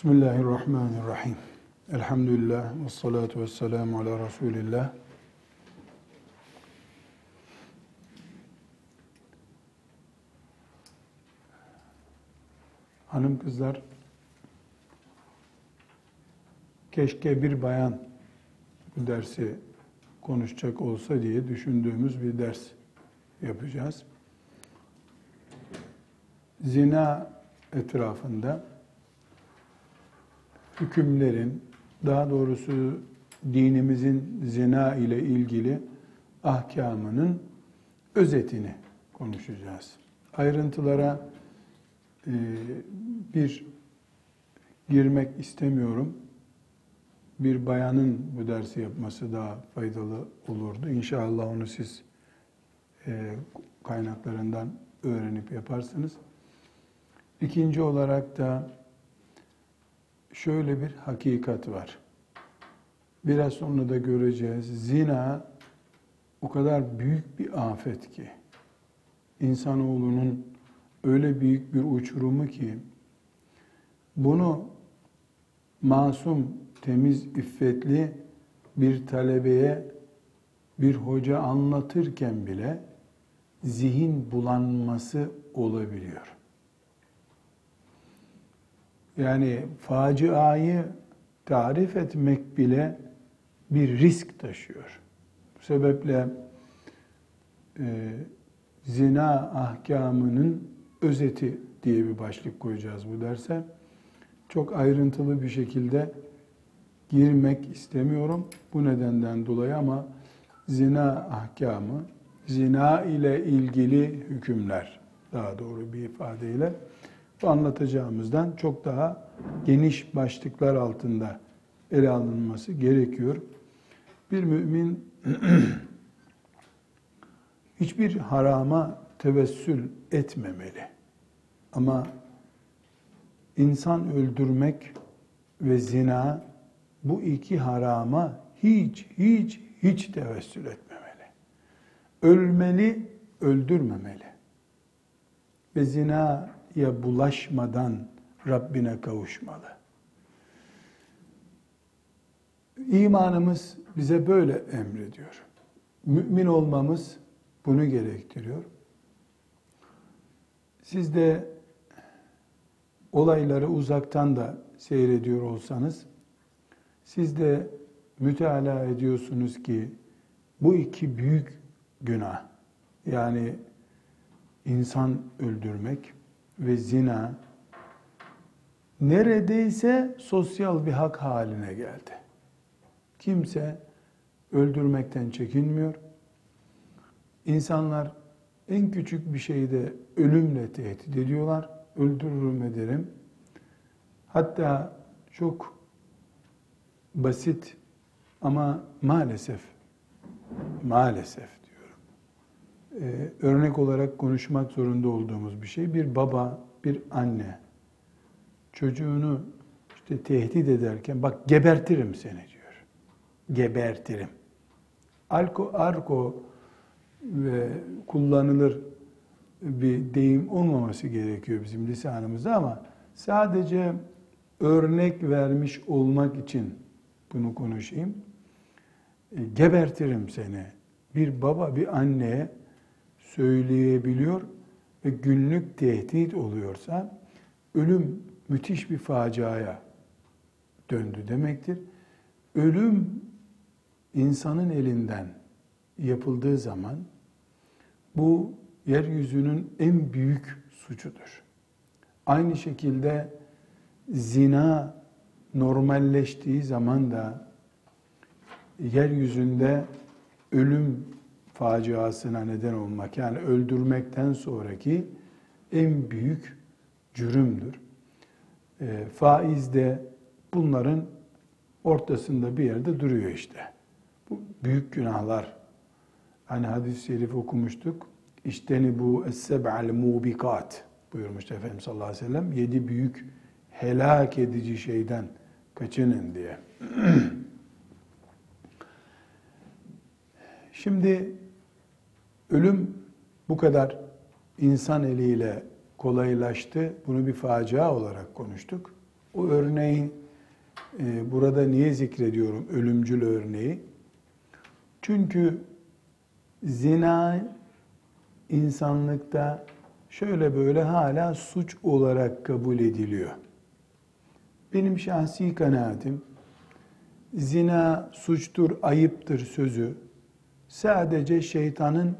Bismillahirrahmanirrahim. Elhamdülillah ve salatu ve selamu ala Resulillah. Hanım kızlar, keşke bir bayan bu dersi konuşacak olsa diye düşündüğümüz bir ders yapacağız. Zina etrafında hükümlerin, daha doğrusu dinimizin zina ile ilgili ahkamının özetini konuşacağız. Ayrıntılara e, bir girmek istemiyorum. Bir bayanın bu dersi yapması daha faydalı olurdu. İnşallah onu siz e, kaynaklarından öğrenip yaparsınız. İkinci olarak da şöyle bir hakikat var. Biraz sonra da göreceğiz. Zina o kadar büyük bir afet ki insanoğlunun öyle büyük bir uçurumu ki bunu masum, temiz, iffetli bir talebeye bir hoca anlatırken bile zihin bulanması olabiliyor. Yani faciayı tarif etmek bile bir risk taşıyor. Bu sebeple e, zina ahkamının özeti diye bir başlık koyacağız bu derse. Çok ayrıntılı bir şekilde girmek istemiyorum bu nedenden dolayı ama zina ahkamı, zina ile ilgili hükümler daha doğru bir ifadeyle bu anlatacağımızdan çok daha geniş başlıklar altında ele alınması gerekiyor. Bir mümin hiçbir harama tevessül etmemeli. Ama insan öldürmek ve zina bu iki harama hiç hiç hiç tevessül etmemeli. Ölmeli, öldürmemeli. Ve zina ya bulaşmadan Rabbine kavuşmalı. İmanımız bize böyle emrediyor. Mümin olmamız bunu gerektiriyor. Siz de olayları uzaktan da seyrediyor olsanız, siz de müteala ediyorsunuz ki bu iki büyük günah, yani insan öldürmek ve zina neredeyse sosyal bir hak haline geldi. Kimse öldürmekten çekinmiyor. İnsanlar en küçük bir şeyde ölümle tehdit ediyorlar. Öldürürüm ederim. Hatta çok basit ama maalesef maalesef Ee, örnek olarak konuşmak zorunda olduğumuz bir şey. Bir baba, bir anne çocuğunu işte tehdit ederken bak gebertirim seni diyor. Gebertirim. Alko, arko ve kullanılır bir deyim olmaması gerekiyor bizim lisanımızda ama sadece örnek vermiş olmak için bunu konuşayım. E, gebertirim seni. Bir baba bir anneye söyleyebiliyor ve günlük tehdit oluyorsa ölüm müthiş bir faciaya döndü demektir. Ölüm insanın elinden yapıldığı zaman bu yeryüzünün en büyük suçudur. Aynı şekilde zina normalleştiği zaman da yeryüzünde ölüm faciasına neden olmak yani öldürmekten sonraki en büyük cürümdür. E, faiz de bunların ortasında bir yerde duruyor işte. Bu büyük günahlar. Hani hadis-i şerif okumuştuk. İşteni bu es-seb'al mubikat buyurmuş Efendimiz sallallahu aleyhi ve sellem. Yedi büyük helak edici şeyden kaçının diye. Şimdi ölüm bu kadar insan eliyle kolaylaştı. Bunu bir facia olarak konuştuk. O örneği e, burada niye zikrediyorum? Ölümcül örneği. Çünkü zina insanlıkta şöyle böyle hala suç olarak kabul ediliyor. Benim şahsi kanaatim zina suçtur, ayıptır sözü sadece şeytanın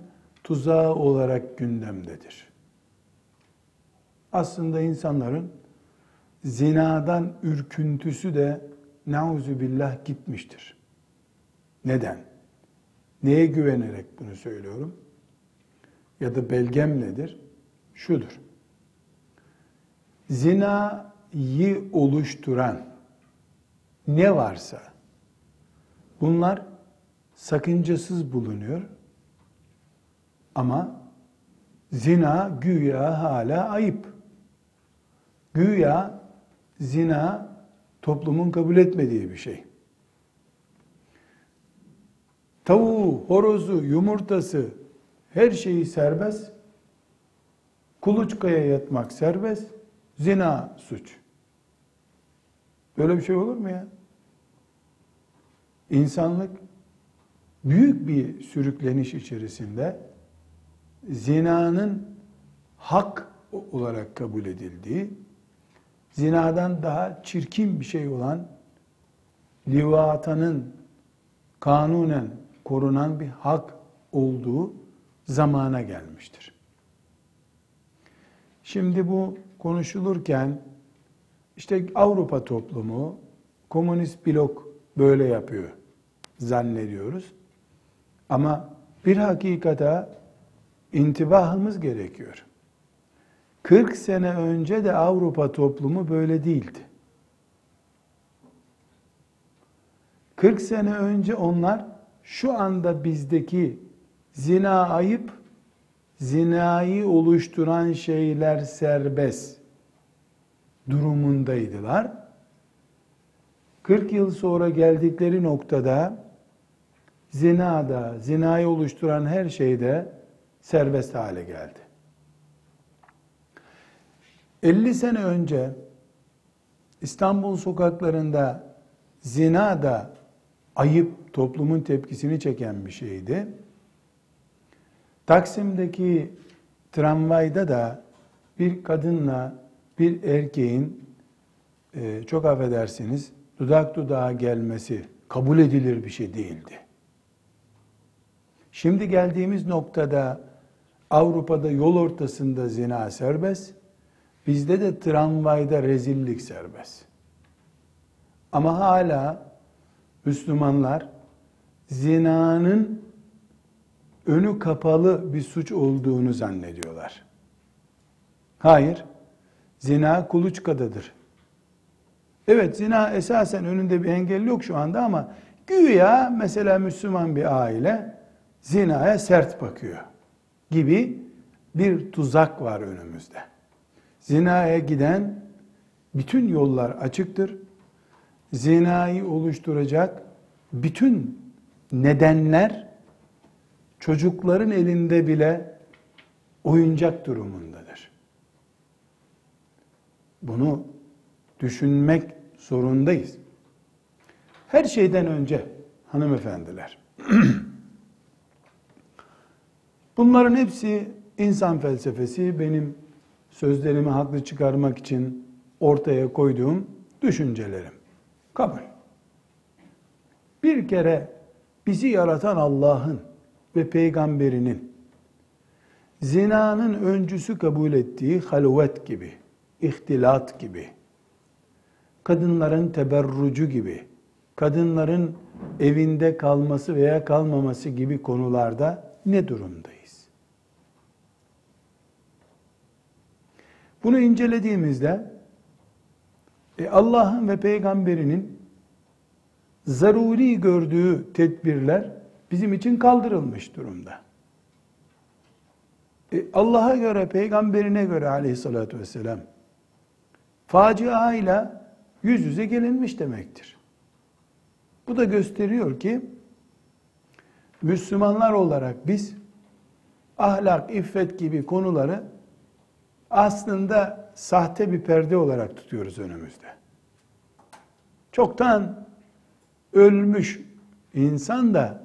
tuzağı olarak gündemdedir. Aslında insanların zinadan ürküntüsü de nauzu billah gitmiştir. Neden? Neye güvenerek bunu söylüyorum? Ya da belgem nedir? Şudur. Zinayı oluşturan ne varsa bunlar sakıncasız bulunuyor. Ama zina güya hala ayıp. Güya zina toplumun kabul etmediği bir şey. Tavuğu, horozu, yumurtası her şeyi serbest. Kuluçkaya yatmak serbest. Zina suç. Böyle bir şey olur mu ya? İnsanlık büyük bir sürükleniş içerisinde zinanın hak olarak kabul edildiği, zinadan daha çirkin bir şey olan livatanın kanunen korunan bir hak olduğu zamana gelmiştir. Şimdi bu konuşulurken işte Avrupa toplumu, komünist blok böyle yapıyor zannediyoruz. Ama bir hakikata intibahımız gerekiyor. 40 sene önce de Avrupa toplumu böyle değildi. 40 sene önce onlar şu anda bizdeki zina ayıp, zinayı oluşturan şeyler serbest durumundaydılar. 40 yıl sonra geldikleri noktada zinada, zinayı oluşturan her şeyde serbest hale geldi. 50 sene önce İstanbul sokaklarında zina da ayıp toplumun tepkisini çeken bir şeydi. Taksim'deki tramvayda da bir kadınla bir erkeğin e, çok affedersiniz dudak dudağa gelmesi kabul edilir bir şey değildi. Şimdi geldiğimiz noktada Avrupa'da yol ortasında zina serbest, bizde de tramvayda rezillik serbest. Ama hala Müslümanlar zinanın önü kapalı bir suç olduğunu zannediyorlar. Hayır, zina kuluçkadadır. Evet zina esasen önünde bir engel yok şu anda ama güya mesela Müslüman bir aile zinaya sert bakıyor gibi bir tuzak var önümüzde. Zinaya giden bütün yollar açıktır. Zinayı oluşturacak bütün nedenler çocukların elinde bile oyuncak durumundadır. Bunu düşünmek zorundayız. Her şeyden önce hanımefendiler Bunların hepsi insan felsefesi benim sözlerimi haklı çıkarmak için ortaya koyduğum düşüncelerim. Kabul. Bir kere bizi yaratan Allah'ın ve peygamberinin zinanın öncüsü kabul ettiği halvet gibi, ihtilat gibi, kadınların teberrucu gibi, kadınların evinde kalması veya kalmaması gibi konularda ne durumdayız? Bunu incelediğimizde e, Allah'ın ve peygamberinin zaruri gördüğü tedbirler bizim için kaldırılmış durumda. E, Allah'a göre, peygamberine göre aleyhissalatü vesselam facia ile yüz yüze gelinmiş demektir. Bu da gösteriyor ki Müslümanlar olarak biz ahlak, iffet gibi konuları aslında sahte bir perde olarak tutuyoruz önümüzde. Çoktan ölmüş insan da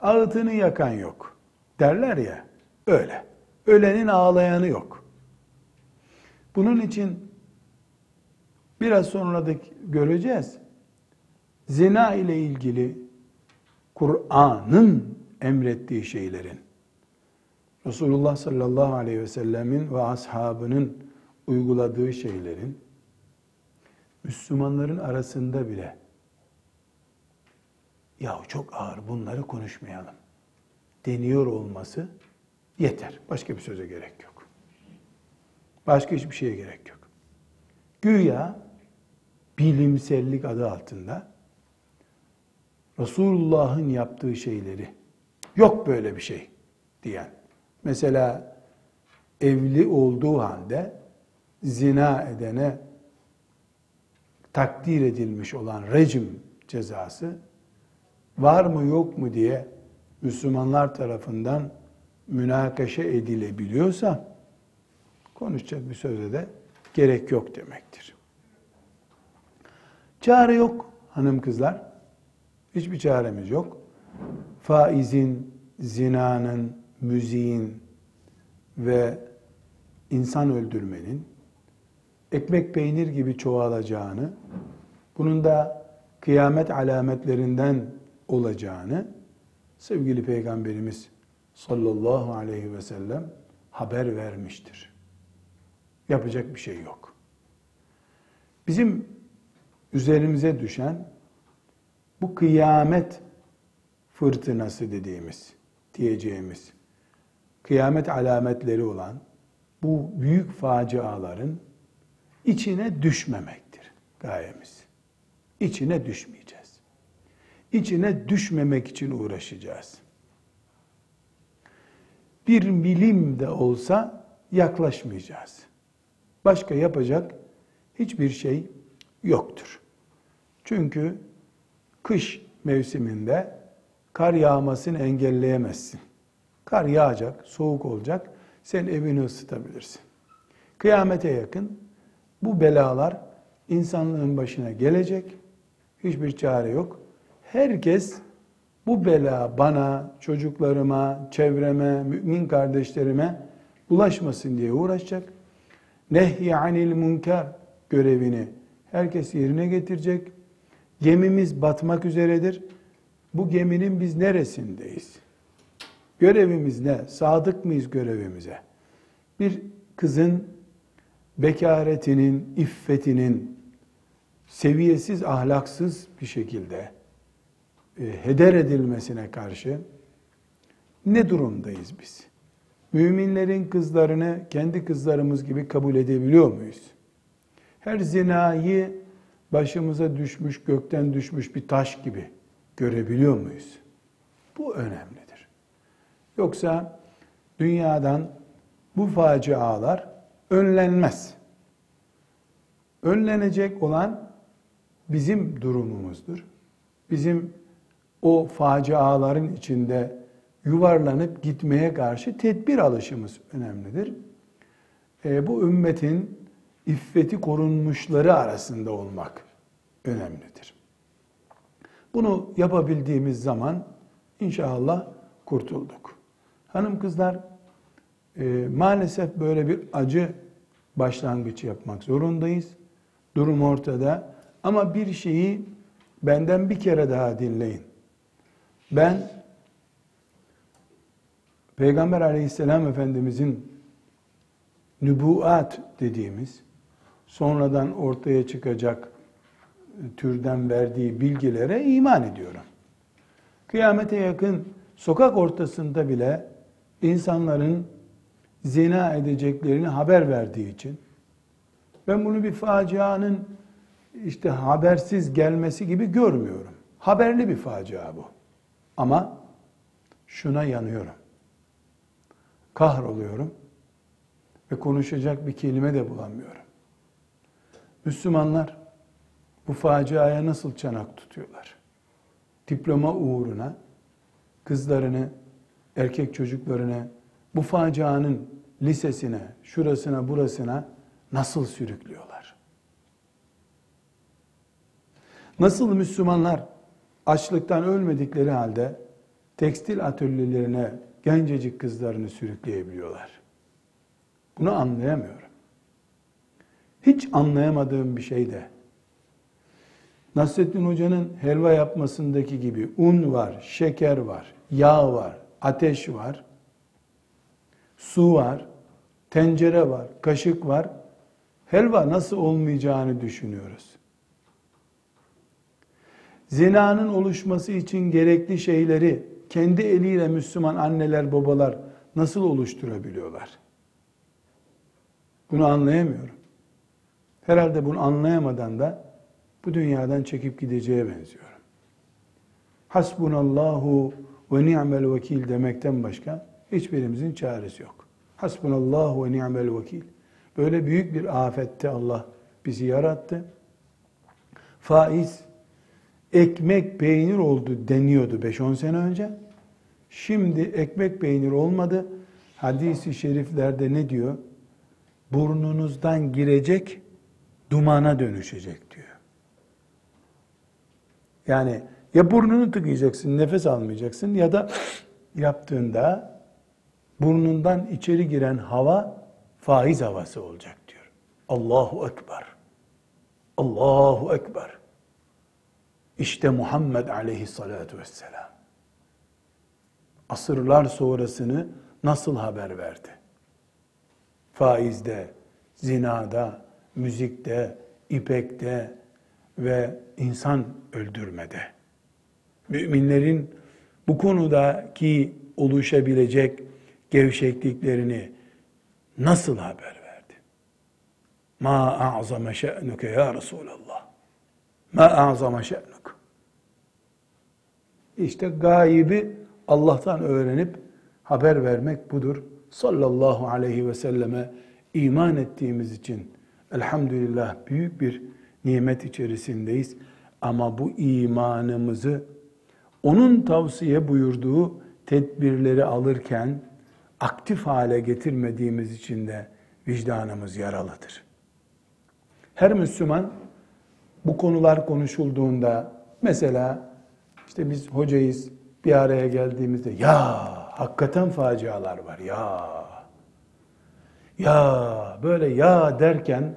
ağıtını yakan yok. Derler ya, öyle. Ölenin ağlayanı yok. Bunun için biraz sonra da göreceğiz. Zina ile ilgili Kur'an'ın emrettiği şeylerin Resulullah sallallahu aleyhi ve sellemin ve ashabının uyguladığı şeylerin Müslümanların arasında bile ya çok ağır bunları konuşmayalım deniyor olması yeter. Başka bir söze gerek yok. Başka hiçbir şeye gerek yok. Güya bilimsellik adı altında Resulullah'ın yaptığı şeyleri yok böyle bir şey diyen mesela evli olduğu halde zina edene takdir edilmiş olan rejim cezası var mı yok mu diye Müslümanlar tarafından münakaşa edilebiliyorsa konuşacak bir söze de gerek yok demektir. Çare yok hanım kızlar. Hiçbir çaremiz yok. Faizin, zinanın, müziğin ve insan öldürmenin ekmek peynir gibi çoğalacağını, bunun da kıyamet alametlerinden olacağını sevgili Peygamberimiz sallallahu aleyhi ve sellem haber vermiştir. Yapacak bir şey yok. Bizim üzerimize düşen bu kıyamet fırtınası dediğimiz, diyeceğimiz, kıyamet alametleri olan bu büyük faciaların içine düşmemektir gayemiz. İçine düşmeyeceğiz. İçine düşmemek için uğraşacağız. Bir milim de olsa yaklaşmayacağız. Başka yapacak hiçbir şey yoktur. Çünkü kış mevsiminde kar yağmasını engelleyemezsin. Kar yağacak, soğuk olacak, sen evini ısıtabilirsin. Kıyamete yakın bu belalar insanlığın başına gelecek. Hiçbir çare yok. Herkes bu bela bana, çocuklarıma, çevreme, mümin kardeşlerime ulaşmasın diye uğraşacak. Nehy anil münker görevini herkes yerine getirecek. Gemimiz batmak üzeredir. Bu geminin biz neresindeyiz? Görevimiz ne? Sadık mıyız görevimize? Bir kızın bekaretinin, iffetinin seviyesiz, ahlaksız bir şekilde e, heder edilmesine karşı ne durumdayız biz? Müminlerin kızlarını kendi kızlarımız gibi kabul edebiliyor muyuz? Her zinayı başımıza düşmüş, gökten düşmüş bir taş gibi görebiliyor muyuz? Bu önemlidir. Yoksa dünyadan bu facialar önlenmez. Önlenecek olan bizim durumumuzdur. Bizim o faciaların içinde yuvarlanıp gitmeye karşı tedbir alışımız önemlidir. E, bu ümmetin iffeti korunmuşları arasında olmak önemlidir. Bunu yapabildiğimiz zaman inşallah kurtulduk. Hanım kızlar e, maalesef böyle bir acı başlangıç yapmak zorundayız. Durum ortada. Ama bir şeyi benden bir kere daha dinleyin. Ben Peygamber aleyhisselam efendimizin nübuat dediğimiz sonradan ortaya çıkacak türden verdiği bilgilere iman ediyorum. Kıyamete yakın sokak ortasında bile insanların zina edeceklerini haber verdiği için ben bunu bir facianın işte habersiz gelmesi gibi görmüyorum. Haberli bir facia bu. Ama şuna yanıyorum. Kahroluyorum ve konuşacak bir kelime de bulamıyorum. Müslümanlar bu faciaya nasıl çanak tutuyorlar? Diploma uğruna kızlarını, erkek çocuklarını bu facianın lisesine, şurasına, burasına nasıl sürüklüyorlar? Nasıl Müslümanlar açlıktan ölmedikleri halde tekstil atölyelerine gencecik kızlarını sürükleyebiliyorlar. Bunu anlayamıyorum. Hiç anlayamadığım bir şey de Nasrettin Hoca'nın helva yapmasındaki gibi un var, şeker var, yağ var, ateş var, su var, tencere var, kaşık var. Helva nasıl olmayacağını düşünüyoruz. Zinanın oluşması için gerekli şeyleri kendi eliyle Müslüman anneler, babalar nasıl oluşturabiliyorlar? Bunu anlayamıyorum. Herhalde bunu anlayamadan da bu dünyadan çekip gideceğe benziyorum. Hasbunallahu ve ni'mel vekil demekten başka hiçbirimizin çaresi yok. Hasbunallahu ve ni'mel vekil. Böyle büyük bir afette Allah bizi yarattı. Faiz ekmek peynir oldu deniyordu 5-10 sene önce. Şimdi ekmek peynir olmadı. Hadisi şeriflerde ne diyor? Burnunuzdan girecek, dumana dönüşecek diyor. Yani ya burnunu tıkayacaksın, nefes almayacaksın ya da yaptığında burnundan içeri giren hava faiz havası olacak diyor. Allahu Ekber. Allahu Ekber. İşte Muhammed aleyhissalatu vesselam. Asırlar sonrasını nasıl haber verdi? Faizde, zinada, müzikte, ipekte ve insan öldürmede. Müminlerin bu konudaki oluşabilecek gevşekliklerini nasıl haber verdi? Ma a'zama şe'nuke ya Resulallah. Ma a'zama şe'nuk. İşte gaybi Allah'tan öğrenip haber vermek budur. Sallallahu aleyhi ve selleme iman ettiğimiz için elhamdülillah büyük bir nimet içerisindeyiz. Ama bu imanımızı onun tavsiye buyurduğu tedbirleri alırken aktif hale getirmediğimiz için de vicdanımız yaralıdır. Her Müslüman bu konular konuşulduğunda mesela işte biz hocayız bir araya geldiğimizde ya hakikaten facialar var ya ya böyle ya derken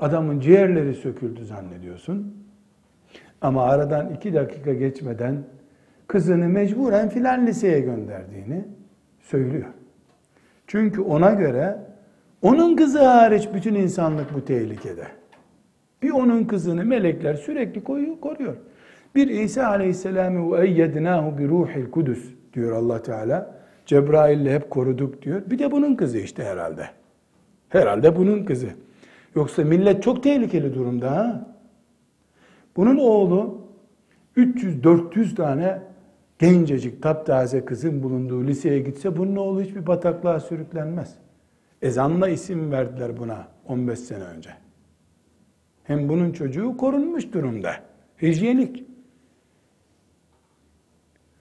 adamın ciğerleri söküldü zannediyorsun. Ama aradan iki dakika geçmeden kızını mecburen filan liseye gönderdiğini söylüyor. Çünkü ona göre onun kızı hariç bütün insanlık bu tehlikede. Bir onun kızını melekler sürekli koyuyor, koruyor. Bir İsa Aleyhisselam'ı ve eyyednahu bi ruhil kudüs diyor Allah Teala. Cebrail'le hep koruduk diyor. Bir de bunun kızı işte herhalde. Herhalde bunun kızı. Yoksa millet çok tehlikeli durumda ha. Bunun oğlu 300-400 tane gencecik taptaze kızın bulunduğu liseye gitse bunun oğlu hiçbir bataklığa sürüklenmez. Ezanla isim verdiler buna 15 sene önce. Hem bunun çocuğu korunmuş durumda. Hijyenik.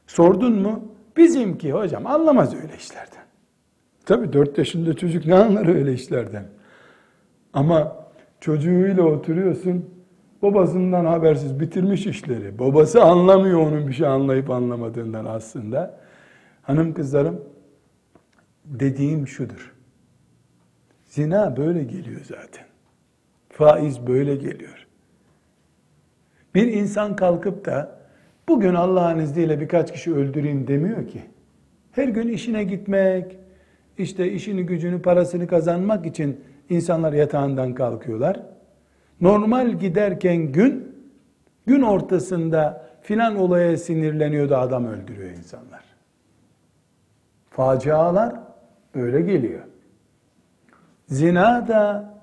Sordun mu? Bizimki hocam anlamaz öyle işlerden. Tabii 4 yaşında çocuk ne anlar öyle işlerden? Ama çocuğuyla oturuyorsun, babasından habersiz bitirmiş işleri. Babası anlamıyor onun bir şey anlayıp anlamadığından aslında. Hanım kızlarım, dediğim şudur. Zina böyle geliyor zaten. Faiz böyle geliyor. Bir insan kalkıp da bugün Allah'ın izniyle birkaç kişi öldüreyim demiyor ki. Her gün işine gitmek, işte işini gücünü parasını kazanmak için insanlar yatağından kalkıyorlar. Normal giderken gün, gün ortasında filan olaya sinirleniyordu adam öldürüyor insanlar. Facialar öyle geliyor. Zina da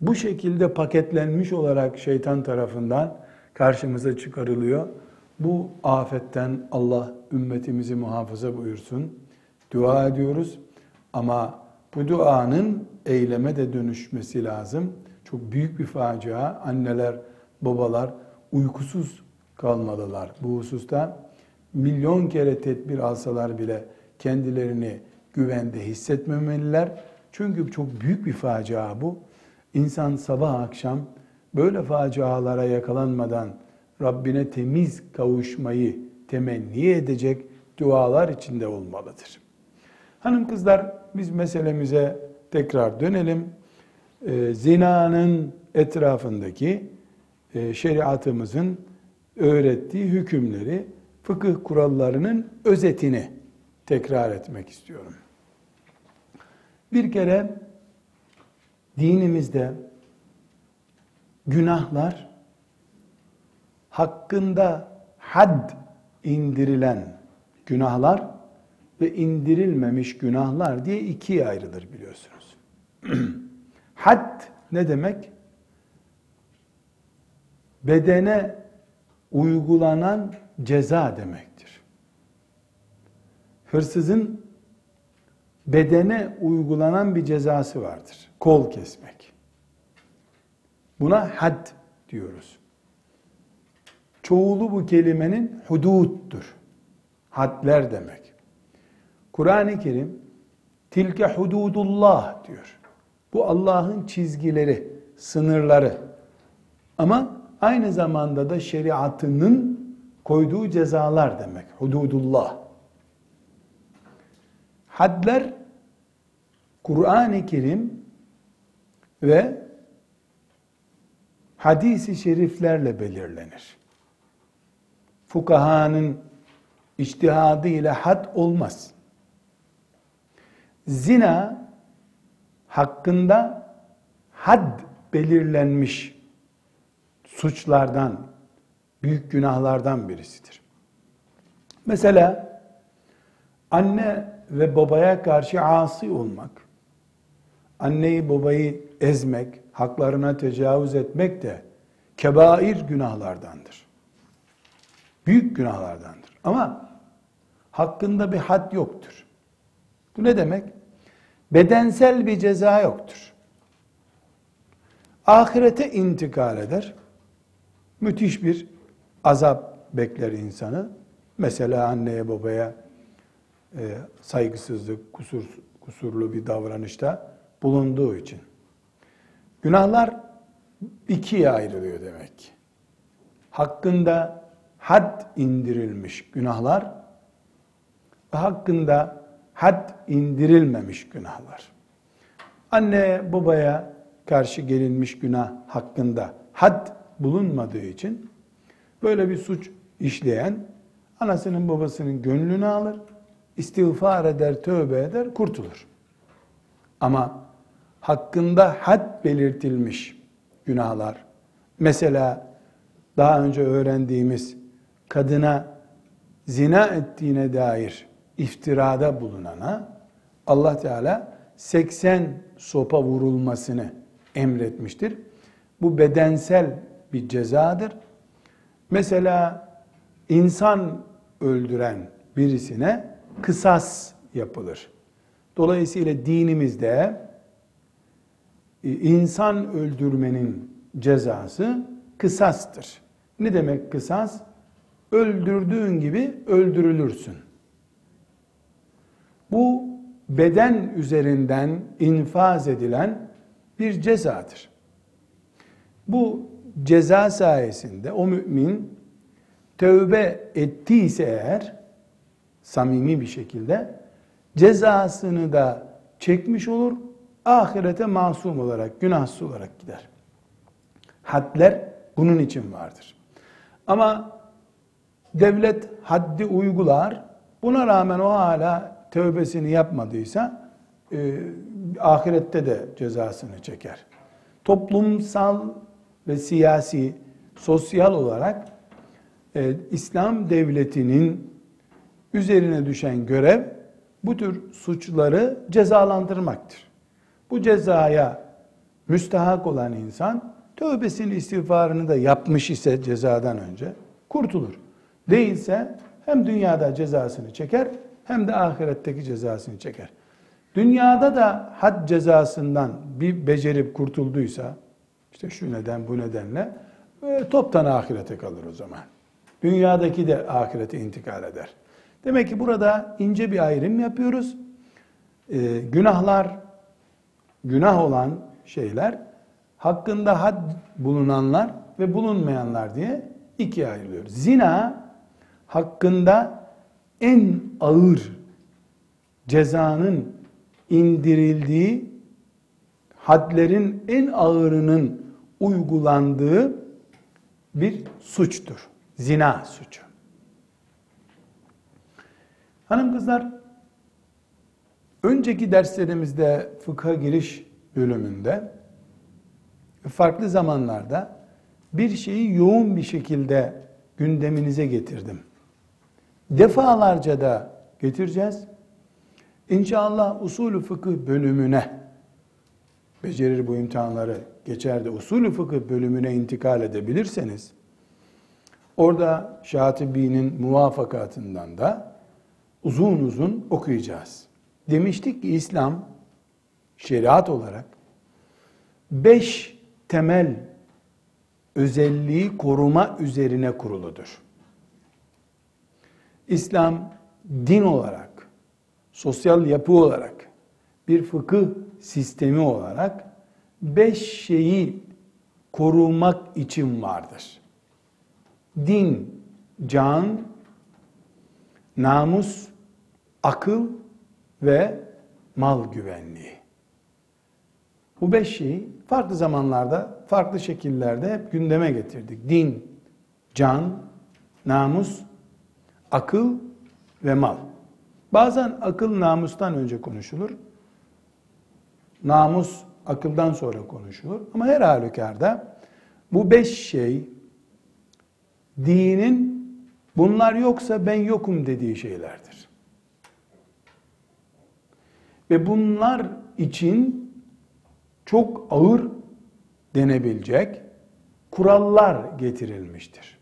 bu şekilde paketlenmiş olarak şeytan tarafından karşımıza çıkarılıyor. Bu afetten Allah ümmetimizi muhafaza buyursun. Dua ediyoruz ama bu duanın eyleme de dönüşmesi lazım. Çok büyük bir facia. Anneler, babalar uykusuz kalmalılar. Bu hususta milyon kere tedbir alsalar bile kendilerini güvende hissetmemeliler. Çünkü çok büyük bir facia bu. İnsan sabah akşam böyle facialara yakalanmadan Rabbine temiz kavuşmayı temenni edecek dualar içinde olmalıdır. Hanım kızlar biz meselemize tekrar dönelim. Ee, zinanın etrafındaki e, şeriatımızın öğrettiği hükümleri, fıkıh kurallarının özetini tekrar etmek istiyorum. Bir kere dinimizde günahlar hakkında had indirilen günahlar ve indirilmemiş günahlar diye ikiye ayrılır biliyorsunuz. had ne demek? Bedene uygulanan ceza demektir. Hırsızın bedene uygulanan bir cezası vardır. Kol kesmek. Buna had diyoruz. Çoğulu bu kelimenin huduttur. Hadler demek. Kur'an-ı Kerim tilke hududullah diyor. Bu Allah'ın çizgileri, sınırları. Ama aynı zamanda da şeriatının koyduğu cezalar demek. Hududullah. Hadler Kur'an-ı Kerim ve hadisi şeriflerle belirlenir. Fukahanın içtihadı ile had olmaz. Zina hakkında had belirlenmiş suçlardan, büyük günahlardan birisidir. Mesela anne ve babaya karşı asi olmak, anneyi babayı ezmek, haklarına tecavüz etmek de kebair günahlardandır. Büyük günahlardandır. Ama hakkında bir had yoktur. Bu ne demek? Bedensel bir ceza yoktur. Ahirete intikal eder. Müthiş bir azap bekler insanı. Mesela anneye babaya e, saygısızlık, kusur, kusurlu bir davranışta bulunduğu için. Günahlar ikiye ayrılıyor demek ki. Hakkında had indirilmiş günahlar ve hakkında had indirilmemiş günahlar. Anne babaya karşı gelinmiş günah hakkında had bulunmadığı için böyle bir suç işleyen anasının babasının gönlünü alır, istiğfar eder, tövbe eder, kurtulur. Ama hakkında had belirtilmiş günahlar, mesela daha önce öğrendiğimiz kadına zina ettiğine dair iftirada bulunana Allah Teala 80 sopa vurulmasını emretmiştir. Bu bedensel bir cezadır. Mesela insan öldüren birisine kısas yapılır. Dolayısıyla dinimizde e, insan öldürmenin cezası kısastır. Ne demek kısas? Öldürdüğün gibi öldürülürsün. Bu beden üzerinden infaz edilen bir cezadır. Bu ceza sayesinde o mümin tövbe ettiyse eğer samimi bir şekilde cezasını da çekmiş olur, ahirete masum olarak, günahsız olarak gider. Hadler bunun için vardır. Ama devlet haddi uygular, buna rağmen o hala tövbesini yapmadıysa e, ahirette de cezasını çeker. Toplumsal ve siyasi, sosyal olarak e, İslam devletinin üzerine düşen görev bu tür suçları cezalandırmaktır. Bu cezaya müstahak olan insan tövbesini istiğfarını da yapmış ise cezadan önce kurtulur. Değilse hem dünyada cezasını çeker hem de ahiretteki cezasını çeker. Dünyada da had cezasından bir becerip kurtulduysa işte şu neden bu nedenle e, toptan ahirete kalır o zaman. Dünyadaki de ahirete intikal eder. Demek ki burada ince bir ayrım yapıyoruz. E, günahlar, günah olan şeyler, hakkında had bulunanlar ve bulunmayanlar diye ikiye ayrılıyor. Zina hakkında en ağır cezanın indirildiği, hadlerin en ağırının uygulandığı bir suçtur. Zina suçu. Hanım kızlar, önceki derslerimizde fıkha giriş bölümünde farklı zamanlarda bir şeyi yoğun bir şekilde gündeminize getirdim. Defalarca da getireceğiz. İnşallah usulü fıkıh bölümüne becerir bu imtihanları geçer de usulü fıkıh bölümüne intikal edebilirseniz orada Şatibi'nin muvafakatından da uzun uzun okuyacağız. Demiştik ki İslam şeriat olarak beş temel özelliği koruma üzerine kuruludur. İslam din olarak, sosyal yapı olarak, bir fıkıh sistemi olarak beş şeyi korumak için vardır. Din, can, namus, akıl ve mal güvenliği. Bu beş şeyi farklı zamanlarda, farklı şekillerde hep gündeme getirdik. Din, can, namus, akıl ve mal. Bazen akıl namustan önce konuşulur. Namus akıldan sonra konuşulur. Ama her halükarda bu beş şey dinin bunlar yoksa ben yokum dediği şeylerdir. Ve bunlar için çok ağır denebilecek kurallar getirilmiştir.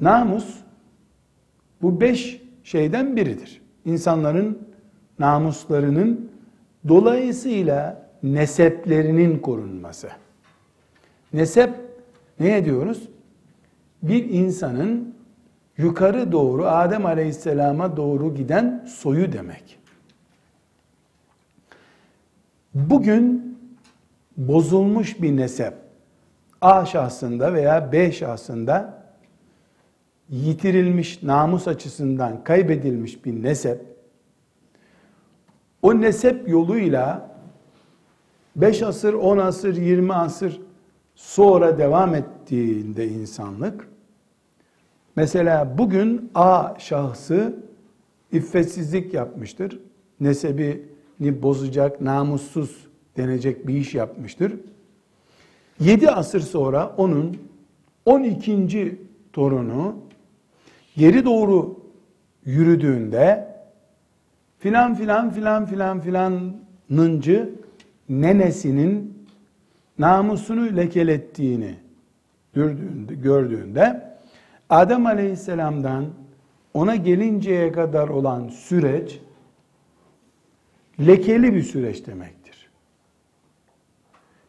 Namus bu beş şeyden biridir. İnsanların namuslarının dolayısıyla neseplerinin korunması. Nesep ne diyoruz? Bir insanın yukarı doğru Adem Aleyhisselam'a doğru giden soyu demek. Bugün bozulmuş bir nesep A şahsında veya B şahsında yitirilmiş namus açısından kaybedilmiş bir nesep o nesep yoluyla 5 asır, 10 asır, 20 asır sonra devam ettiğinde insanlık mesela bugün A şahsı iffetsizlik yapmıştır. Nesebini bozacak, namussuz denecek bir iş yapmıştır. 7 asır sonra onun 12. torunu geri doğru yürüdüğünde filan filan filan filan filanıncı nenesinin namusunu lekelettiğini gördüğünde Adem Aleyhisselam'dan ona gelinceye kadar olan süreç lekeli bir süreç demektir.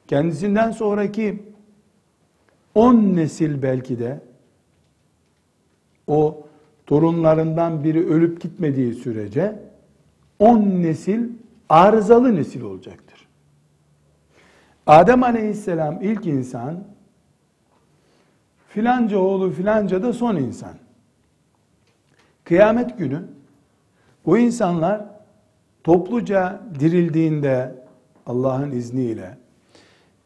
Kendisinden sonraki on nesil belki de o torunlarından biri ölüp gitmediği sürece on nesil arızalı nesil olacaktır. Adem aleyhisselam ilk insan, filanca oğlu filanca da son insan. Kıyamet günü bu insanlar topluca dirildiğinde Allah'ın izniyle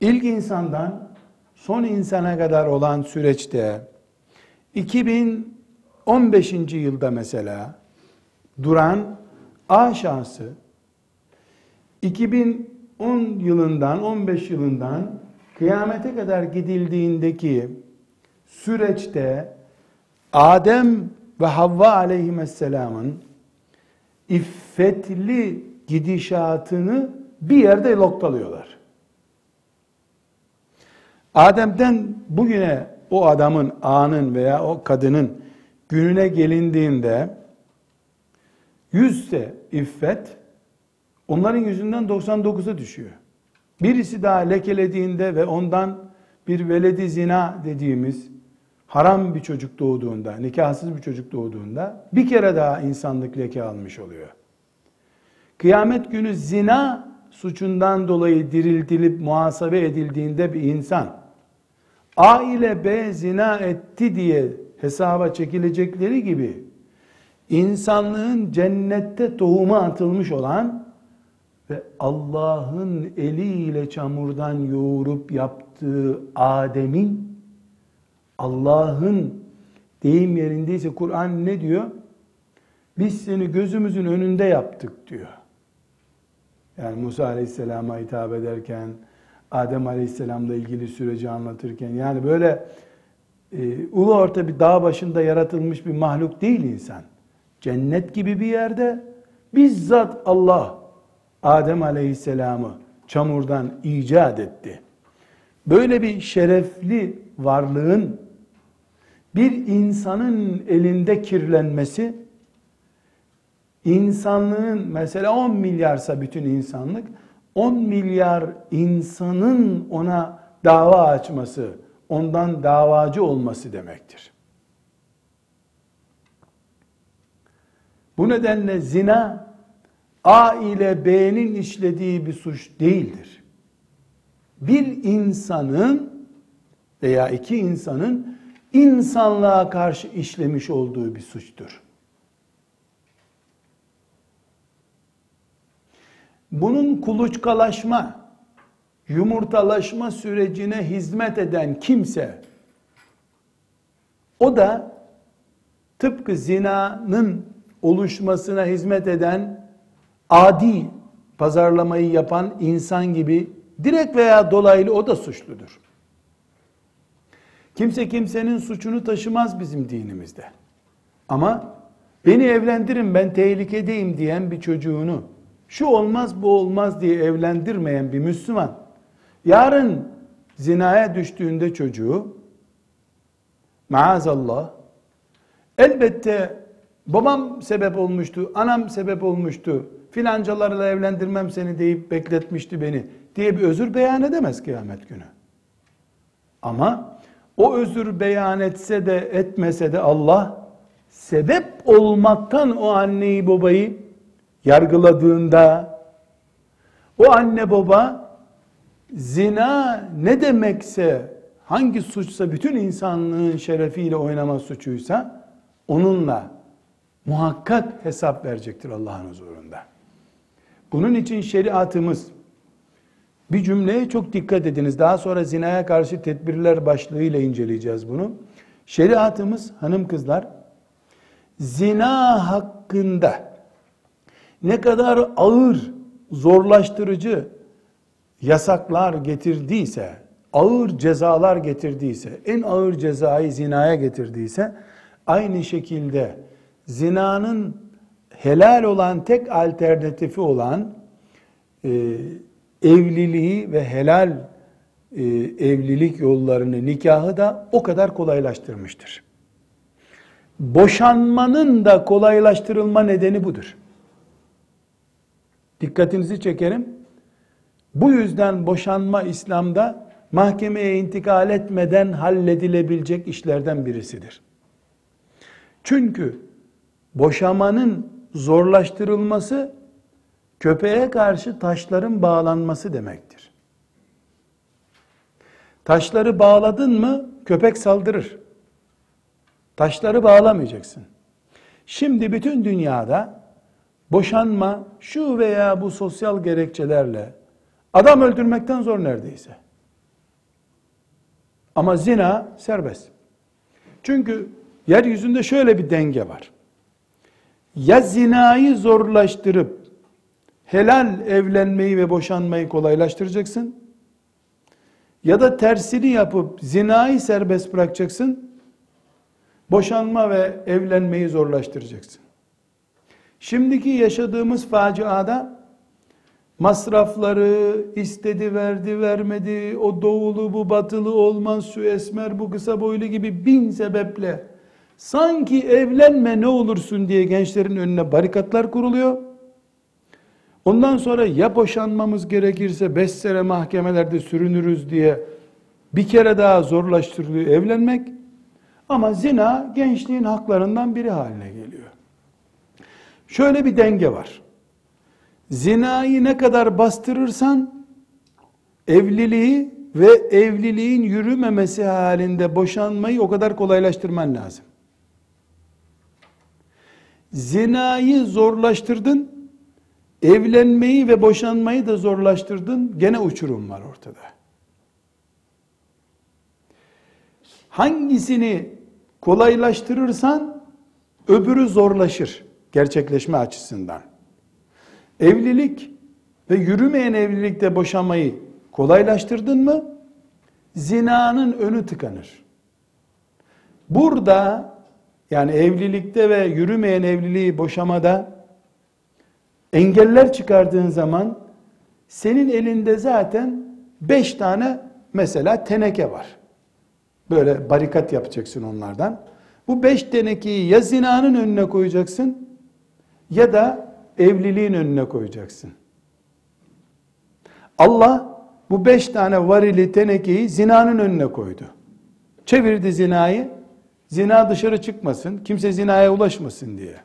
ilk insandan son insana kadar olan süreçte 2015. yılda mesela duran A şansı 2010 yılından 15 yılından kıyamete kadar gidildiğindeki süreçte Adem ve Havva aleyhisselamın iffetli gidişatını bir yerde noktalıyorlar. Adem'den bugüne o adamın, anın veya o kadının gününe gelindiğinde yüzse iffet onların yüzünden 99'a düşüyor. Birisi daha lekelediğinde ve ondan bir veledi zina dediğimiz haram bir çocuk doğduğunda, nikahsız bir çocuk doğduğunda bir kere daha insanlık leke almış oluyor. Kıyamet günü zina suçundan dolayı diriltilip muhasebe edildiğinde bir insan A ile B zina etti diye hesaba çekilecekleri gibi insanlığın cennette tohuma atılmış olan ve Allah'ın eliyle çamurdan yoğurup yaptığı Adem'in Allah'ın deyim yerindeyse Kur'an ne diyor? Biz seni gözümüzün önünde yaptık diyor. Yani Musa Aleyhisselam'a hitap ederken, Adem Aleyhisselam'la ilgili süreci anlatırken, yani böyle e, ulu orta bir dağ başında yaratılmış bir mahluk değil insan. Cennet gibi bir yerde bizzat Allah Adem Aleyhisselam'ı çamurdan icat etti. Böyle bir şerefli varlığın bir insanın elinde kirlenmesi insanlığın mesela 10 milyarsa bütün insanlık 10 milyar insanın ona dava açması, ondan davacı olması demektir. Bu nedenle zina A ile B'nin işlediği bir suç değildir. Bir insanın veya iki insanın insanlığa karşı işlemiş olduğu bir suçtur. Bunun kuluçkalaşma, yumurtalaşma sürecine hizmet eden kimse o da tıpkı zinanın oluşmasına hizmet eden adi pazarlamayı yapan insan gibi direkt veya dolaylı o da suçludur. Kimse kimsenin suçunu taşımaz bizim dinimizde. Ama beni evlendirin ben tehlikedeyim diyen bir çocuğunu şu olmaz bu olmaz diye evlendirmeyen bir Müslüman yarın zinaya düştüğünde çocuğu maazallah elbette babam sebep olmuştu, anam sebep olmuştu, filancalarla evlendirmem seni deyip bekletmişti beni diye bir özür beyan edemez kıyamet günü. Ama o özür beyan etse de etmese de Allah sebep olmaktan o anneyi babayı yargıladığında o anne baba zina ne demekse hangi suçsa bütün insanlığın şerefiyle oynama suçuysa onunla muhakkak hesap verecektir Allah'ın huzurunda. Bunun için şeriatımız bir cümleye çok dikkat ediniz. Daha sonra zinaya karşı tedbirler başlığıyla inceleyeceğiz bunu. Şeriatımız hanım kızlar zina hakkında ne kadar ağır, zorlaştırıcı yasaklar getirdiyse, ağır cezalar getirdiyse, en ağır cezayı zinaya getirdiyse, aynı şekilde zinanın helal olan tek alternatifi olan e, evliliği ve helal e, evlilik yollarını, nikahı da o kadar kolaylaştırmıştır. Boşanmanın da kolaylaştırılma nedeni budur. Dikkatinizi çekerim. Bu yüzden boşanma İslam'da mahkemeye intikal etmeden halledilebilecek işlerden birisidir. Çünkü boşamanın zorlaştırılması köpeğe karşı taşların bağlanması demektir. Taşları bağladın mı köpek saldırır. Taşları bağlamayacaksın. Şimdi bütün dünyada boşanma şu veya bu sosyal gerekçelerle adam öldürmekten zor neredeyse. Ama zina serbest. Çünkü yeryüzünde şöyle bir denge var. Ya zinayı zorlaştırıp helal evlenmeyi ve boşanmayı kolaylaştıracaksın. Ya da tersini yapıp zinayı serbest bırakacaksın. Boşanma ve evlenmeyi zorlaştıracaksın. Şimdiki yaşadığımız faciada masrafları istedi verdi vermedi o doğulu bu batılı olmaz şu esmer bu kısa boylu gibi bin sebeple sanki evlenme ne olursun diye gençlerin önüne barikatlar kuruluyor Ondan sonra ya boşanmamız gerekirse beş sene mahkemelerde sürünürüz diye bir kere daha zorlaştırılıyor evlenmek. Ama zina gençliğin haklarından biri haline geliyor. Şöyle bir denge var. Zinayı ne kadar bastırırsan evliliği ve evliliğin yürümemesi halinde boşanmayı o kadar kolaylaştırman lazım. Zinayı zorlaştırdın, evlenmeyi ve boşanmayı da zorlaştırdın, gene uçurum var ortada. Hangisini kolaylaştırırsan öbürü zorlaşır gerçekleşme açısından. Evlilik ve yürümeyen evlilikte boşamayı kolaylaştırdın mı zinanın önü tıkanır. Burada yani evlilikte ve yürümeyen evliliği boşamada engeller çıkardığın zaman senin elinde zaten beş tane mesela teneke var. Böyle barikat yapacaksın onlardan. Bu beş tenekeyi ya zinanın önüne koyacaksın ya da evliliğin önüne koyacaksın. Allah bu beş tane varili tenekeyi zinanın önüne koydu. Çevirdi zinayı, zina dışarı çıkmasın, kimse zinaya ulaşmasın diye.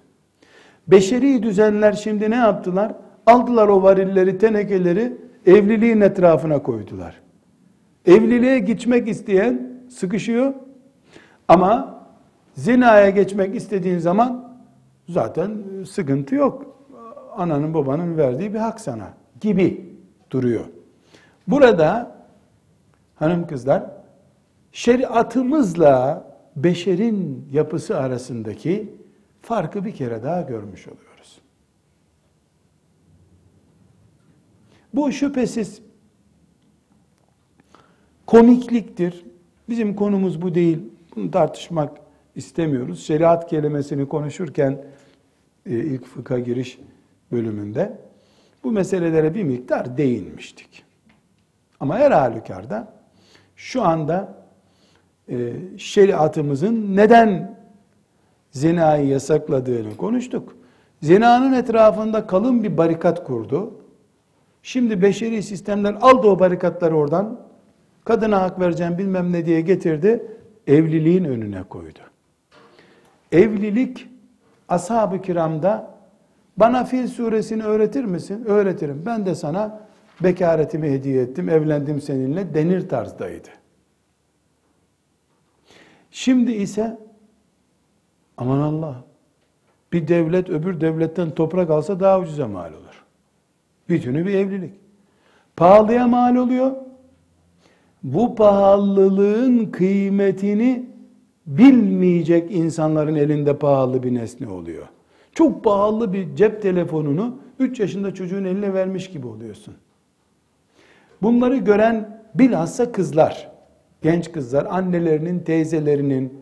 Beşeri düzenler şimdi ne yaptılar? Aldılar o varilleri, tenekeleri evliliğin etrafına koydular. Evliliğe gitmek isteyen sıkışıyor ama zinaya geçmek istediğin zaman zaten sıkıntı yok. Ananın babanın verdiği bir hak sana gibi duruyor. Burada hanım kızlar şeriatımızla beşerin yapısı arasındaki farkı bir kere daha görmüş oluyoruz. Bu şüphesiz komikliktir. Bizim konumuz bu değil. Bunu tartışmak istemiyoruz. Şeriat kelimesini konuşurken e, ilk fıkha giriş bölümünde bu meselelere bir miktar değinmiştik. Ama her halükarda şu anda e, şeriatımızın neden zinayı yasakladığını konuştuk. Zinanın etrafında kalın bir barikat kurdu. Şimdi beşeri sistemler aldı o barikatları oradan. Kadına hak vereceğim bilmem ne diye getirdi. Evliliğin önüne koydu. Evlilik ashab-ı kiramda bana Fil suresini öğretir misin? Öğretirim. Ben de sana bekaretimi hediye ettim, evlendim seninle denir tarzdaydı. Şimdi ise aman Allah bir devlet öbür devletten toprak alsa daha ucuza mal olur. Bütünü bir evlilik. Pahalıya mal oluyor. Bu pahalılığın kıymetini bilmeyecek insanların elinde pahalı bir nesne oluyor. Çok pahalı bir cep telefonunu 3 yaşında çocuğun eline vermiş gibi oluyorsun. Bunları gören bilhassa kızlar, genç kızlar, annelerinin, teyzelerinin,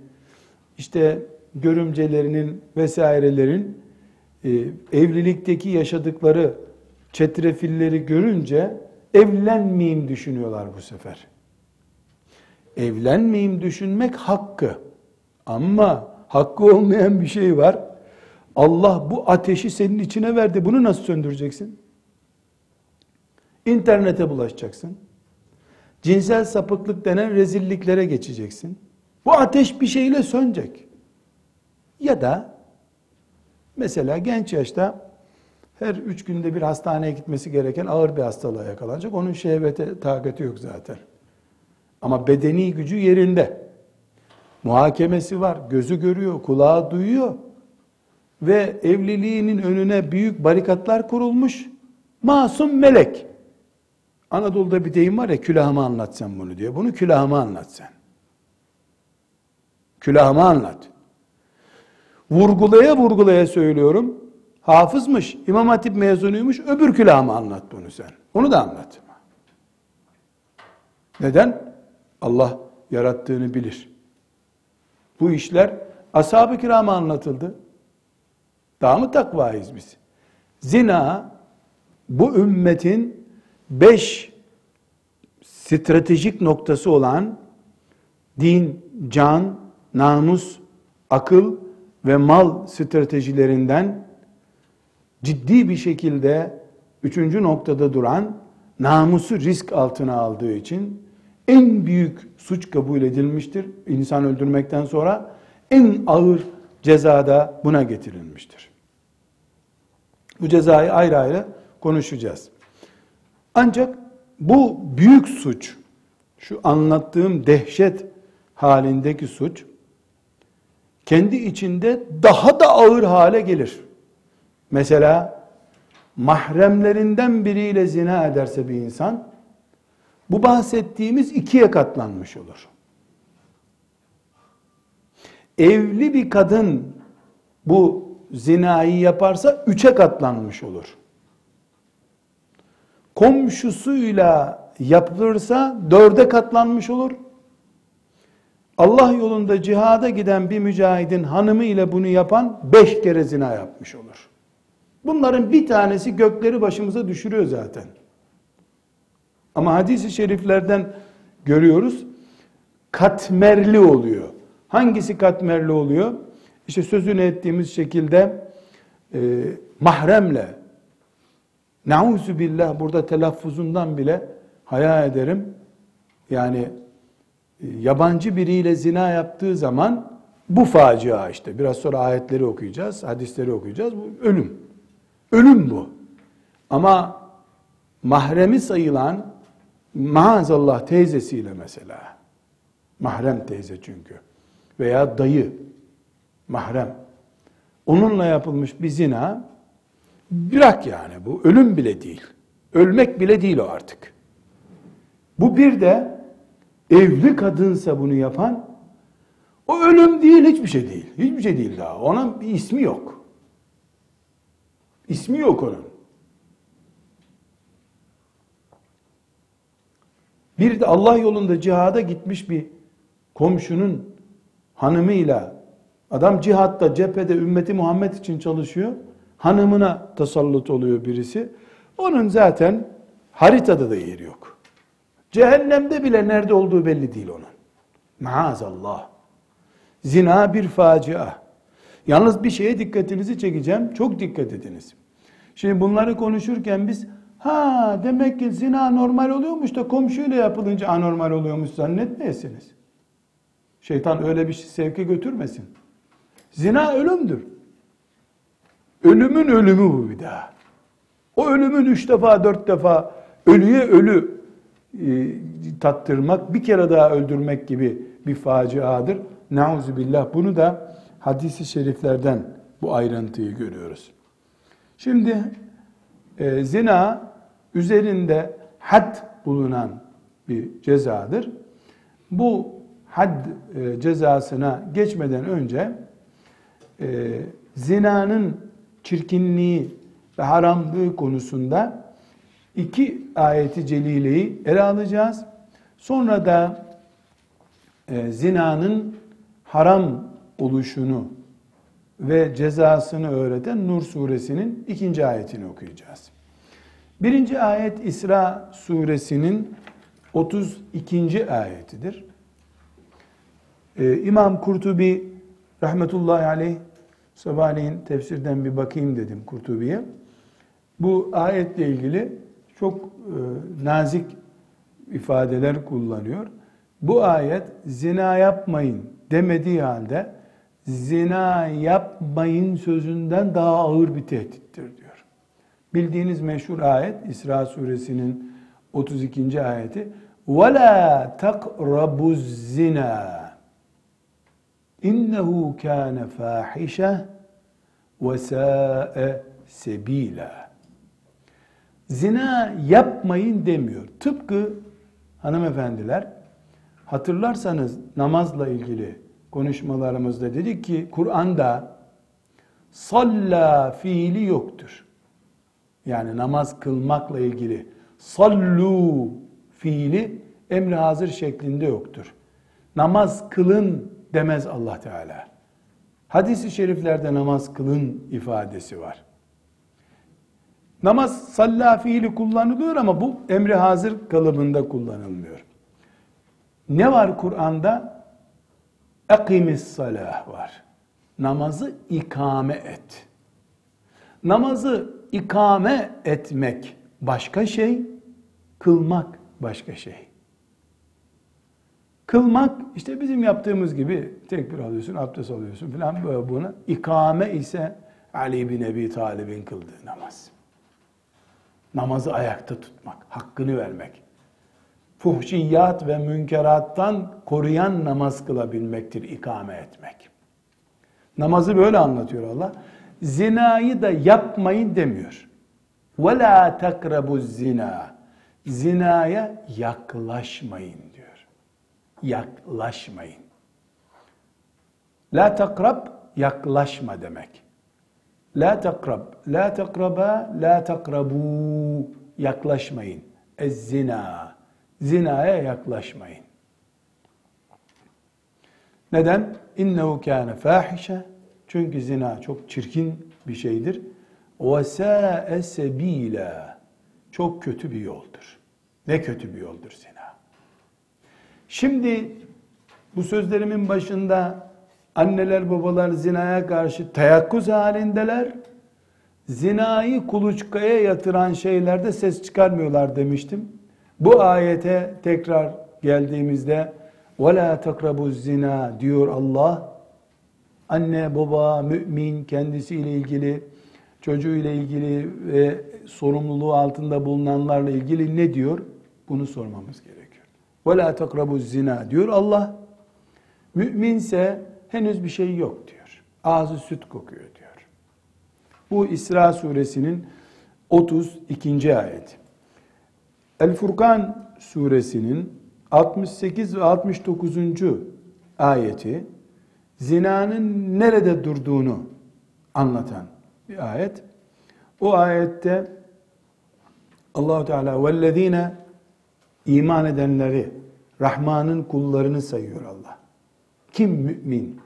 işte görümcelerinin vesairelerin e, evlilikteki yaşadıkları çetrefilleri görünce evlenmeyeyim düşünüyorlar bu sefer. Evlenmeyeyim düşünmek hakkı. Ama hakkı olmayan bir şey var. Allah bu ateşi senin içine verdi. Bunu nasıl söndüreceksin? İnternete bulaşacaksın. Cinsel sapıklık denen rezilliklere geçeceksin. Bu ateş bir şeyle sönecek. Ya da mesela genç yaşta her üç günde bir hastaneye gitmesi gereken ağır bir hastalığa yakalanacak. Onun şehvete takati yok zaten. Ama bedeni gücü yerinde. Muhakemesi var, gözü görüyor, kulağı duyuyor. Ve evliliğinin önüne büyük barikatlar kurulmuş. Masum melek. Anadolu'da bir deyim var ya külahıma anlat sen bunu diyor. Bunu külahıma anlat sen. Anlat. Vurgulaya vurgulaya söylüyorum. Hafızmış, İmam Hatip mezunuymuş, öbür külahıma anlat bunu sen. Onu da anlat. Neden? Allah yarattığını bilir. Bu işler ashab-ı kirama anlatıldı. Daha mı takvayız biz? Zina bu ümmetin beş stratejik noktası olan din, can, namus, akıl ve mal stratejilerinden ciddi bir şekilde üçüncü noktada duran namusu risk altına aldığı için en büyük suç kabul edilmiştir. İnsan öldürmekten sonra en ağır cezada buna getirilmiştir. Bu cezayı ayrı ayrı konuşacağız. Ancak bu büyük suç şu anlattığım dehşet halindeki suç kendi içinde daha da ağır hale gelir. Mesela mahremlerinden biriyle zina ederse bir insan bu bahsettiğimiz ikiye katlanmış olur. Evli bir kadın bu zinayı yaparsa üçe katlanmış olur. Komşusuyla yapılırsa dörde katlanmış olur. Allah yolunda cihada giden bir mücahidin hanımı ile bunu yapan beş kere zina yapmış olur. Bunların bir tanesi gökleri başımıza düşürüyor zaten. Ama hadisi şeriflerden görüyoruz. Katmerli oluyor. Hangisi katmerli oluyor? İşte sözünü ettiğimiz şekilde e, mahremle nauzu billah burada telaffuzundan bile haya ederim. Yani e, yabancı biriyle zina yaptığı zaman bu facia işte. Biraz sonra ayetleri okuyacağız, hadisleri okuyacağız. Bu ölüm. Ölüm bu. Ama mahremi sayılan maazallah teyzesiyle mesela. Mahrem teyze çünkü. Veya dayı. Mahrem. Onunla yapılmış bir zina bırak yani bu ölüm bile değil. Ölmek bile değil o artık. Bu bir de evli kadınsa bunu yapan o ölüm değil hiçbir şey değil. Hiçbir şey değil daha. Onun bir ismi yok. İsmi yok onun. Bir de Allah yolunda cihada gitmiş bir komşunun hanımıyla adam cihatta cephede ümmeti Muhammed için çalışıyor. Hanımına tasallut oluyor birisi. Onun zaten haritada da yeri yok. Cehennemde bile nerede olduğu belli değil onun. Maazallah. Zina bir facia. Yalnız bir şeye dikkatinizi çekeceğim. Çok dikkat ediniz. Şimdi bunları konuşurken biz ha demek ki zina normal oluyormuş da komşuyla yapılınca anormal oluyormuş zannetmeyesiniz. Şeytan öyle bir sevke götürmesin. Zina ölümdür. Ölümün ölümü bu bir daha. O ölümün üç defa dört defa ölüye ölü e, tattırmak, bir kere daha öldürmek gibi bir faciadır. Nauzu billah. Bunu da hadisi şeriflerden bu ayrıntıyı görüyoruz. Şimdi e, zina üzerinde had bulunan bir cezadır. Bu had e, cezasına geçmeden önce e, zinanın çirkinliği ve haramlığı konusunda iki ayeti celileyi ele alacağız. Sonra da e, zinanın haram oluşunu ve cezasını öğreten Nur suresinin ikinci ayetini okuyacağız. Birinci ayet İsra suresinin 32. ayetidir. Ee, İmam Kurtubi rahmetullahi aleyh sabahleyin tefsirden bir bakayım dedim Kurtubi'ye. Bu ayetle ilgili çok e, nazik ifadeler kullanıyor. Bu ayet zina yapmayın demediği halde zina yapmayın sözünden daha ağır bir tehdittir diyor. Bildiğiniz meşhur ayet İsra suresinin 32. ayeti وَلَا تَقْرَبُوا الزِّنَا İnnehu kâne fâhişe ve sâe sebîlâ. Zina yapmayın demiyor. Tıpkı hanımefendiler hatırlarsanız namazla ilgili konuşmalarımızda dedik ki Kur'an'da salla fiili yoktur. Yani namaz kılmakla ilgili sallu fiili emri hazır şeklinde yoktur. Namaz kılın demez Allah Teala. Hadis-i şeriflerde namaz kılın ifadesi var. Namaz salla fiili kullanılıyor ama bu emri hazır kalıbında kullanılmıyor. Ne var Kur'an'da? Ekimis salah var. Namazı ikame et. Namazı ikame etmek başka şey, kılmak başka şey. Kılmak işte bizim yaptığımız gibi tekbir alıyorsun, abdest alıyorsun filan böyle buna. İkame ise Ali bin Ebi Talib'in kıldığı namaz. Namazı ayakta tutmak, hakkını vermek. fuhşiyat ve münkerattan koruyan namaz kılabilmektir ikame etmek. Namazı böyle anlatıyor Allah. Zinayı da yapmayın demiyor. وَلَا تَقْرَبُ zina. Zinaya yaklaşmayın diyor. Yaklaşmayın. La takrab yaklaşma demek. La takrab, la takraba, la takrabu yaklaşmayın. Ez zina. Zinaya yaklaşmayın. Neden? İnnehu kâne fâhişe. Çünkü zina çok çirkin bir şeydir. Ve sâe sebîlâ. Çok kötü bir yoldur. Ne kötü bir yoldur zina. Şimdi bu sözlerimin başında anneler babalar zinaya karşı teyakkuz halindeler. Zinayı kuluçkaya yatıran şeylerde ses çıkarmıyorlar demiştim. Bu ayete tekrar geldiğimizde وَلَا تَقْرَبُوا zina diyor Allah. Anne, baba, mümin kendisiyle ilgili, çocuğuyla ilgili ve sorumluluğu altında bulunanlarla ilgili ne diyor? Bunu sormamız gerekiyor. Ve la takrabu zina diyor Allah. Müminse henüz bir şey yok diyor. Ağzı süt kokuyor diyor. Bu İsra suresinin 32. ayeti. El Furkan suresinin 68 ve 69. ayeti zinanın nerede durduğunu anlatan bir ayet. O ayette Allah Teala vellezine iman edenleri Rahman'ın kullarını sayıyor Allah. Kim mümin?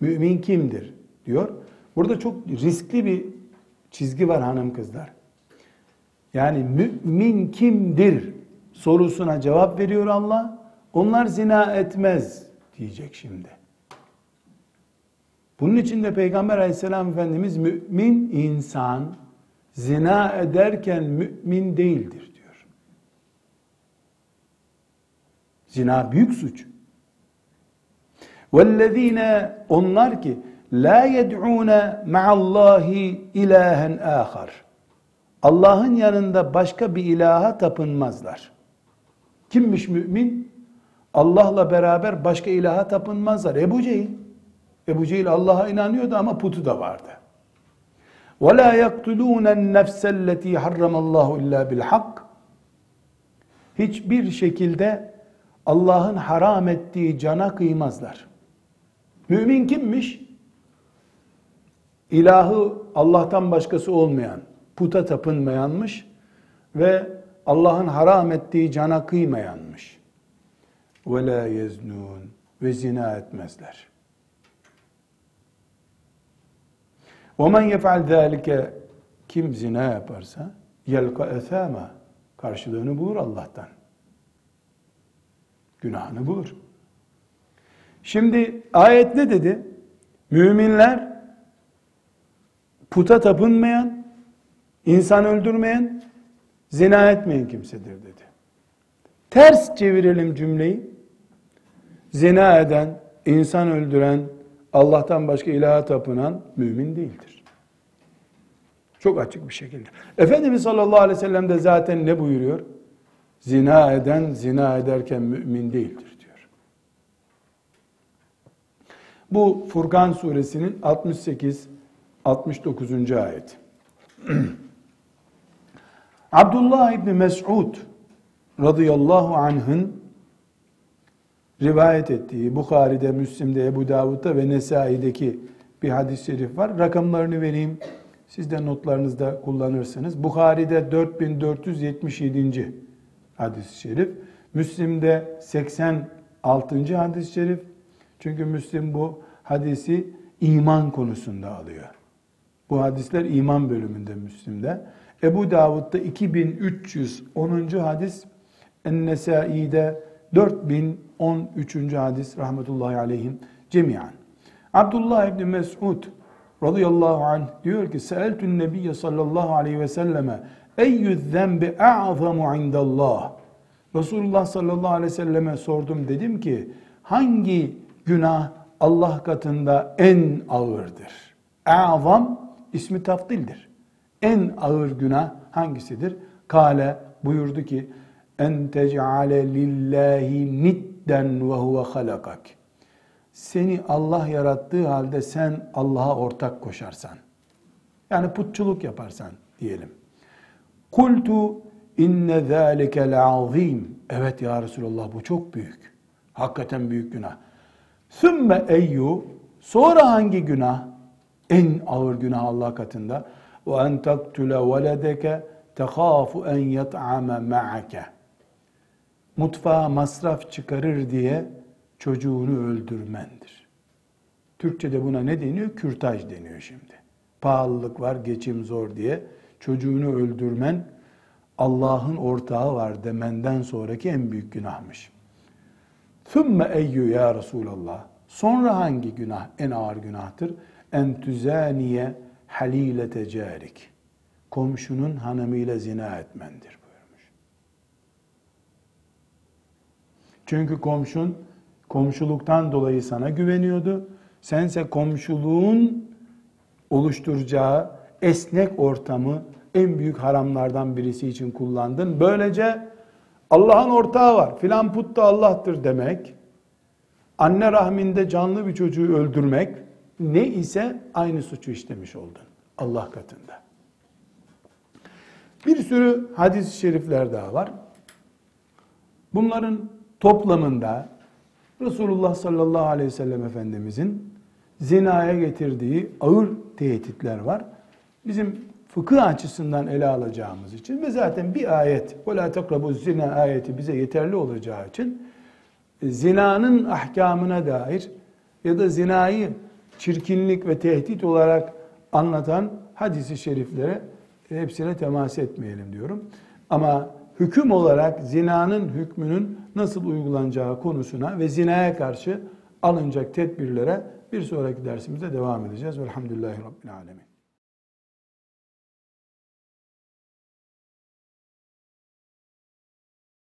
Mümin kimdir? diyor. Burada çok riskli bir çizgi var hanım kızlar. Yani mümin kimdir sorusuna cevap veriyor Allah. Onlar zina etmez diyecek şimdi. Bunun için de Peygamber aleyhisselam Efendimiz mümin insan zina ederken mümin değildir diyor. Zina büyük suç. وَالَّذ۪ينَ Onlar ki la yed'ûne ma'allahi ilahen âkhar. Allah'ın yanında başka bir ilaha tapınmazlar. Kimmiş mümin? Allah'la beraber başka ilaha tapınmazlar. Ebu Cehil. Ebu Cehil Allah'a inanıyordu ama putu da vardı. وَلَا يَقْتُلُونَ النَّفْسَ الَّتِي حَرَّمَ اللّٰهُ اِلَّا بِالْحَقِّ Hiçbir şekilde Allah'ın haram ettiği cana kıymazlar. Mümin kimmiş? İlahı Allah'tan başkası olmayan, puta tapınmayanmış ve Allah'ın haram ettiği cana kıymayanmış. Ve la yeznun ve zina etmezler. Ve men yef'al zâlike kim zina yaparsa yelka esâma karşılığını bulur Allah'tan. Günahını bulur. Şimdi ayet ne dedi? Müminler puta tapınmayan, insan öldürmeyen, zina etmeyen kimsedir dedi. Ters çevirelim cümleyi. Zina eden, insan öldüren, Allah'tan başka ilaha tapınan mümin değildir. Çok açık bir şekilde. Efendimiz sallallahu aleyhi ve sellem de zaten ne buyuruyor? Zina eden, zina ederken mümin değildir diyor. Bu Furkan suresinin 68 69. ayet. Abdullah İbni Mes'ud radıyallahu anh'ın rivayet ettiği Bukhari'de, Müslim'de, Ebu Davud'da ve Nesai'deki bir hadis-i şerif var. Rakamlarını vereyim. Siz de notlarınızda kullanırsınız. Bukhari'de 4477. hadis-i şerif. Müslim'de 86. hadis-i şerif. Çünkü Müslim bu hadisi iman konusunda alıyor. Bu hadisler iman bölümünde Müslim'de. Ebu Davud'da 2310. hadis, En-Nesai'de 4013. hadis rahmetullahi aleyhim cemiyan. Abdullah İbni Mes'ud radıyallahu anh diyor ki Seeltün Nebiye sallallahu aleyhi ve selleme Eyyü zembi a'zamu indallah Resulullah sallallahu aleyhi ve selleme sordum dedim ki hangi günah Allah katında en ağırdır? A'zam ismi tafdildir. En ağır günah hangisidir? Kale buyurdu ki en tec'ale lillahi nidden ve huve halakak. Seni Allah yarattığı halde sen Allah'a ortak koşarsan. Yani putçuluk yaparsan diyelim. Kultu inne zâlike le'azîm. Evet ya Resulallah bu çok büyük. Hakikaten büyük günah. Sümme eyyu. Sonra hangi günah? En ağır günah Allah katında. Ve en taktule veledeke tehâfu en yet'ame ma'ake. Mutfağa masraf çıkarır diye çocuğunu öldürmendir. Türkçe'de buna ne deniyor? Kürtaj deniyor şimdi. Pahalılık var, geçim zor diye çocuğunu öldürmen Allah'ın ortağı var demenden sonraki en büyük günahmış. Thümme eyyü ya Resulallah. Sonra hangi günah en ağır günahtır? En tüzaniye halilete carik. Komşunun hanımıyla zina etmendir buyurmuş. Çünkü komşun komşuluktan dolayı sana güveniyordu. Sense komşuluğun oluşturacağı esnek ortamı en büyük haramlardan birisi için kullandın. Böylece Allah'ın ortağı var. Filan put da Allah'tır demek. Anne rahminde canlı bir çocuğu öldürmek ne ise aynı suçu işlemiş oldun Allah katında. Bir sürü hadis-i şerifler daha var. Bunların toplamında Resulullah sallallahu aleyhi ve sellem Efendimizin zinaya getirdiği ağır tehditler var Bizim fıkıh açısından ele alacağımız için ve zaten bir ayet وَلَا تَقْرَبُوا zina ayeti bize yeterli olacağı için zinanın ahkamına dair ya da zinayı çirkinlik ve tehdit olarak anlatan hadisi şeriflere hepsine temas etmeyelim diyorum. Ama hüküm olarak zinanın hükmünün nasıl uygulanacağı konusuna ve zinaya karşı alınacak tedbirlere bir sonraki dersimizde devam edeceğiz. Velhamdülillahi Rabbil Alemin.